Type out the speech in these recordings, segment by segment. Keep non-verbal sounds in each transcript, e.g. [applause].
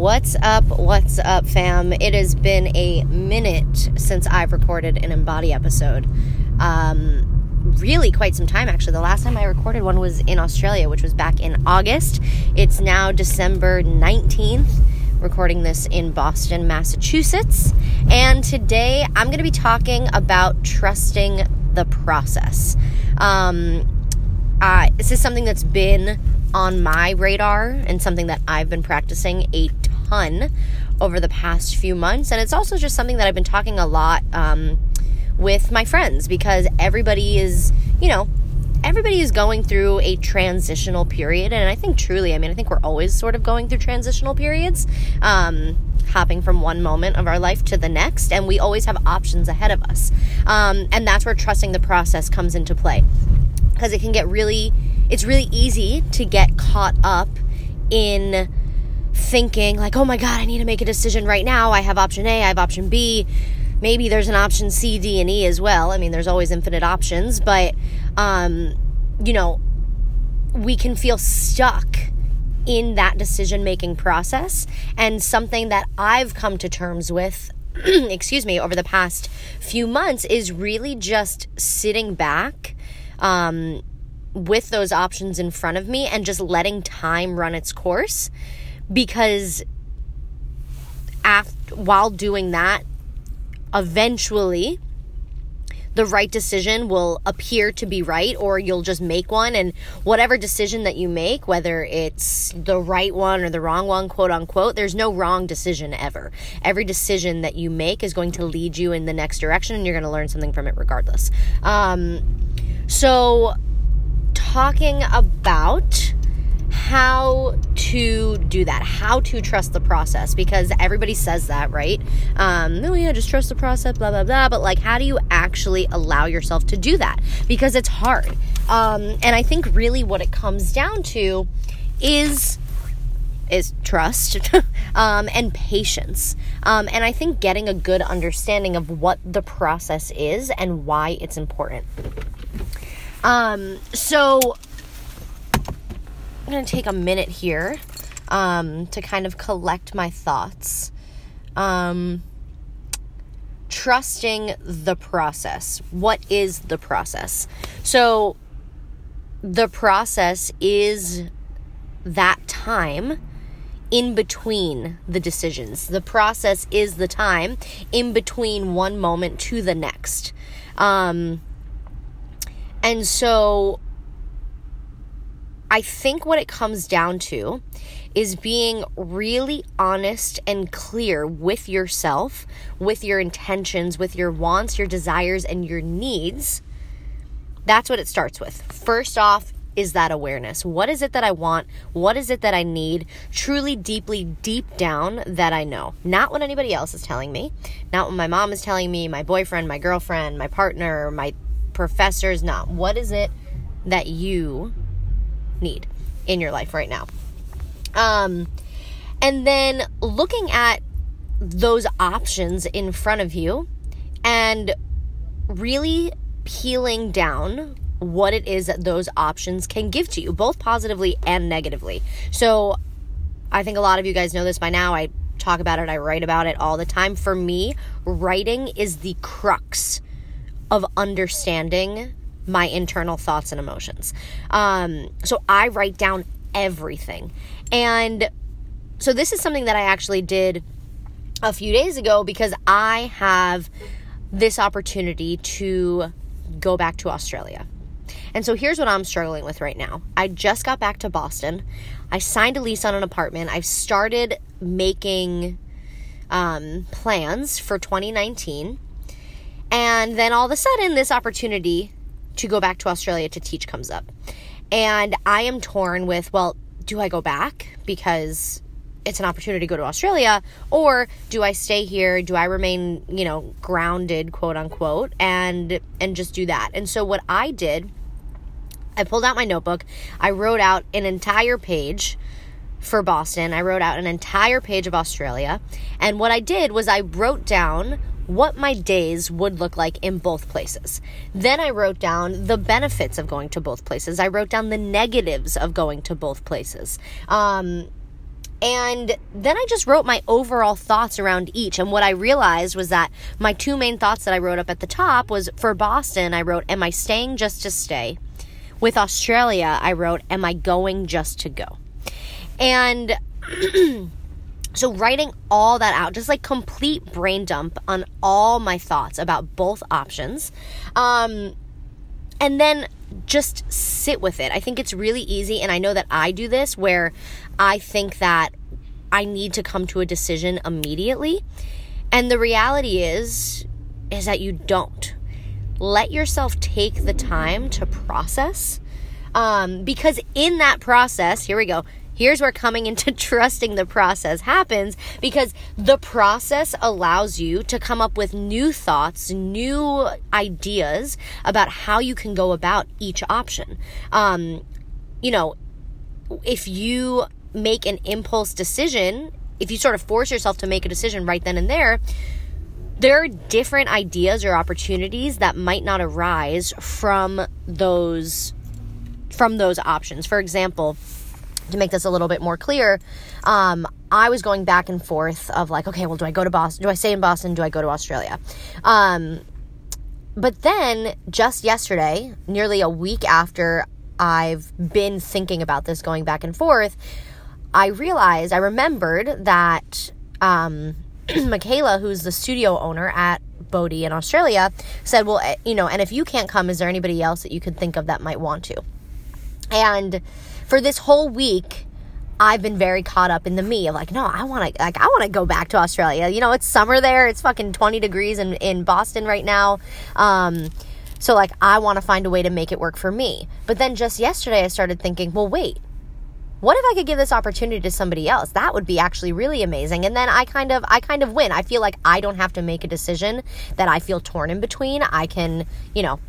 What's up? What's up, fam? It has been a minute since I've recorded an Embody episode. Um, really, quite some time actually. The last time I recorded one was in Australia, which was back in August. It's now December 19th, recording this in Boston, Massachusetts. And today I'm going to be talking about trusting the process. Um, uh, this is something that's been on my radar and something that I've been practicing a ton over the past few months. And it's also just something that I've been talking a lot um, with my friends because everybody is, you know, everybody is going through a transitional period. And I think truly, I mean, I think we're always sort of going through transitional periods. Um, hopping from one moment of our life to the next, and we always have options ahead of us. Um, and that's where trusting the process comes into play because it can get really it's really easy to get caught up in thinking like oh my god i need to make a decision right now. I have option a i have option b. Maybe there's an option c d and e as well. I mean there's always infinite options but um you know we can feel stuck in that decision making process. And something that i've come to terms with [clears throat] excuse me over the past few months is really just sitting back um, with those options in front of me and just letting time run its course because after, while doing that eventually the right decision will appear to be right or you'll just make one and whatever decision that you make whether it's the right one or the wrong one quote unquote there's no wrong decision ever. Every decision that you make is going to lead you in the next direction and you're going to learn something from it regardless. Um, so talking about how to do that, how to trust the process, because everybody says that, right? Um, oh, yeah, just trust the process, blah, blah, blah. But, like, how do you actually allow yourself to do that? Because it's hard. Um, and I think really what it comes down to is is trust [laughs] um, and patience. Um, and I think getting a good understanding of what the process is and why it's important. Um, so going to take a minute here um, to kind of collect my thoughts. Um, trusting the process. What is the process? So, the process is that time in between the decisions. The process is the time in between one moment to the next. Um, and so I think what it comes down to is being really honest and clear with yourself, with your intentions, with your wants, your desires, and your needs. That's what it starts with. First off, is that awareness. What is it that I want? What is it that I need? Truly, deeply, deep down that I know. Not what anybody else is telling me, not what my mom is telling me, my boyfriend, my girlfriend, my partner, my professors, not. What is it that you need in your life right now? Um, and then looking at those options in front of you and really peeling down what it is that those options can give to you, both positively and negatively. So, I think a lot of you guys know this by now. I talk about it, I write about it all the time. For me, writing is the crux of understanding my internal thoughts and emotions. Um, so I write down everything. And so this is something that I actually did a few days ago because I have this opportunity to go back to Australia. And so here's what I'm struggling with right now. I just got back to Boston. I signed a lease on an apartment. I've started making um, plans for 2019. And then all of a sudden, this opportunity to go back to Australia to teach comes up. And I am torn with, well, do I go back because it's an opportunity to go to Australia or do I stay here? Do I remain you know grounded quote unquote and and just do that? And so what I did I pulled out my notebook. I wrote out an entire page for Boston. I wrote out an entire page of Australia. And what I did was I wrote down what my days would look like in both places. Then I wrote down the benefits of going to both places. I wrote down the negatives of going to both places. Um, and then I just wrote my overall thoughts around each. And what I realized was that my two main thoughts that I wrote up at the top was for Boston, I wrote, Am I staying just to stay? With Australia, I wrote, Am I going just to go? And [clears throat] so writing all that out, just like complete brain dump on all my thoughts about both options. Um, and then just sit with it. I think it's really easy, and I know that I do this where I think that I need to come to a decision immediately. And the reality is is that you don't. Let yourself take the time to process. Um, because in that process, here we go. Here's where coming into [laughs] trusting the process happens because the process allows you to come up with new thoughts, new ideas about how you can go about each option. Um, you know, if you make an impulse decision, if you sort of force yourself to make a decision right then and there, there are different ideas or opportunities that might not arise from those from those options. For example, to make this a little bit more clear, um, I was going back and forth of like, okay, well, do I go to Boston? Do I stay in Boston? Do I go to Australia? Um, but then just yesterday, nearly a week after I've been thinking about this going back and forth, I realized, I remembered that um, [clears throat] Michaela, who's the studio owner at Bodie in Australia, said, Well, eh, you know, and if you can't come, is there anybody else that you could think of that might want to? And for this whole week, I've been very caught up in the me of like, no, I want to, like, I want to go back to Australia. You know, it's summer there. It's fucking 20 degrees in, in Boston right now. Um, so like, I want to find a way to make it work for me. But then just yesterday, I started thinking, well, wait, what if I could give this opportunity to somebody else? That would be actually really amazing. And then I kind of I kind of win. I feel like I don't have to make a decision that I feel torn in between. I can, you know,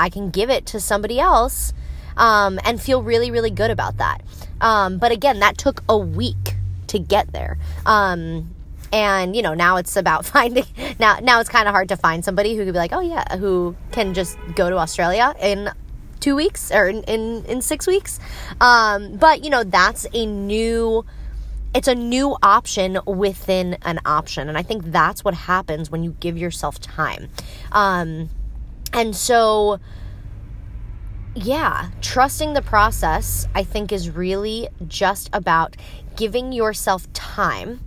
I can give it to somebody else um, and feel really, really good about that. Um, but again, that took a week to get there. Um, and you know now it's about [laughs] finding now now it's kind of hard to find somebody who could be like oh yeah who can just go to australia in two weeks or in, in, in six weeks. Um, but, you know, that's a new it's a new option within an option and i think that's what happens when you give yourself time um, and so yeah trusting the process i think is really just about giving yourself time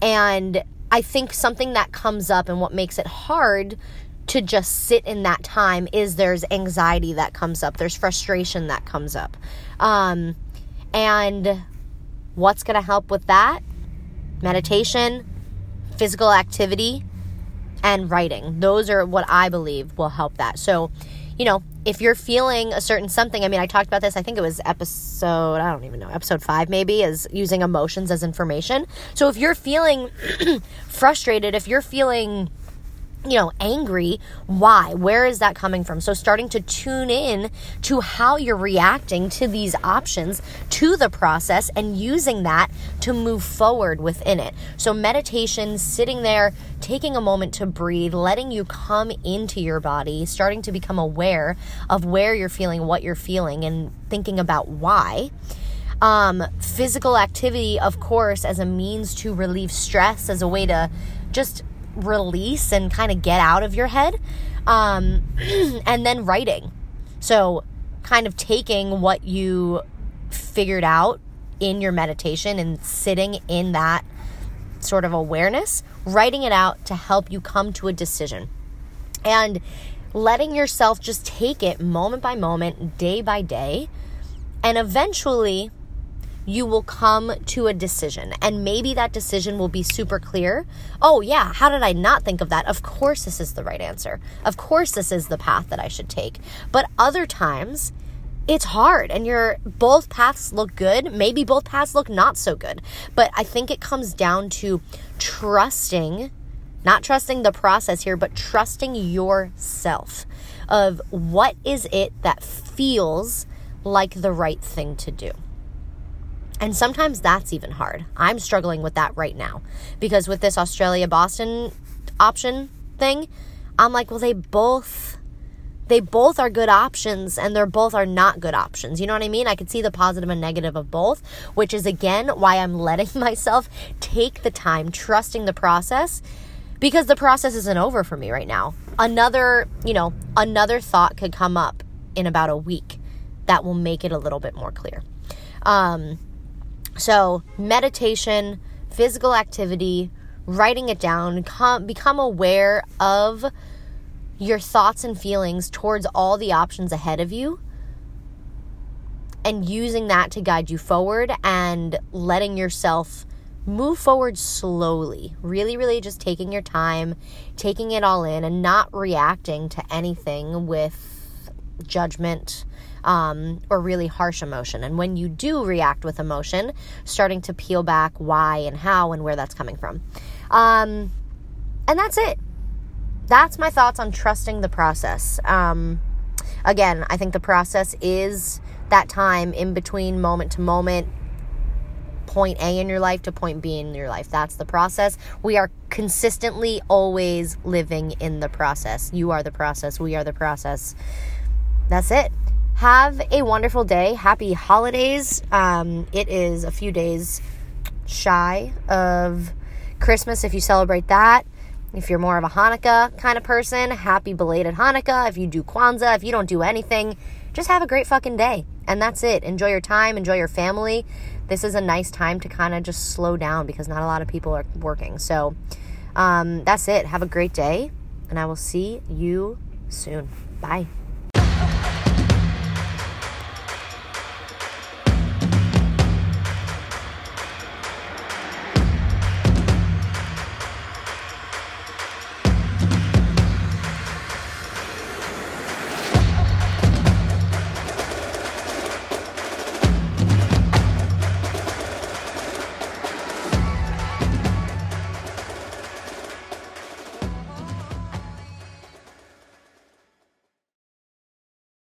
and i think something that comes up and what makes it hard to just sit in that time is there's anxiety that comes up, there's frustration that comes up. Um, and what's going to help with that? Meditation, physical activity, and writing. Those are what I believe will help that. So, you know, if you're feeling a certain something, I mean, I talked about this, I think it was episode, I don't even know, episode five maybe, is using emotions as information. So if you're feeling [clears throat] frustrated, if you're feeling you know, angry. Why? Where is that coming from? So, starting to tune in to how you're reacting to these options, to the process, and using that to move forward within it. So, meditation, sitting there, taking a moment to breathe, letting you come into your body, starting to become aware of where you're feeling, what you're feeling, and thinking about why. Um, physical activity, of course, as a means to relieve stress, as a way to just release and kind of get out of your head. Um, [clears throat] and then writing. So, kind of taking what you figured out in your meditation and sitting in that sort of awareness, writing it out to help you come to a decision. And letting yourself just take it moment by moment, day by day, and eventually you will come to a decision. And maybe that decision will be super clear. Oh, yeah, how did I not think of that? Of course, this is the right answer. Of course, this is the path that I should take. But other times, it's hard and your both paths look good maybe both paths look not so good but i think it comes down to trusting not trusting the process here but trusting yourself of what is it that feels like the right thing to do and sometimes that's even hard. I'm struggling with that right now because with this Australia Boston option thing, I'm like, well, they both they both are good options and they're both are not good options. You know what I mean? I could see the positive and negative of both, which is again why I'm letting [laughs] myself take the time, trusting the process because the process isn't over for me right now. Another, you know, another thought could come up in about a week that will make it a little bit more clear. Um, so, meditation, physical activity, writing it down, come, become aware of your thoughts and feelings towards all the options ahead of you and using that to guide you forward and letting yourself move forward slowly. Really, really just taking your time, taking it all in, and not reacting to anything with judgment um, or really harsh emotion. And when you do react with emotion, starting to peel back why and how and where that's coming from. Um, and that's it. That's my thoughts on trusting the process. Um, again, I think the process is that time in between moment to moment, point A in your life to point B in your life. That's the process. We are consistently always living in the process. You are the process. We are the process. That's it. Have a wonderful day. Happy holidays. Um, it is a few days shy of Christmas if you celebrate that. If you're more of a Hanukkah kind of person, happy belated Hanukkah. If you do Kwanzaa, if you don't do anything, just have a great fucking day. And that's it. Enjoy your time, enjoy your family. This is a nice time to kind of just slow down because not a lot of people are working. So um, that's it. Have a great day, and I will see you soon. Bye.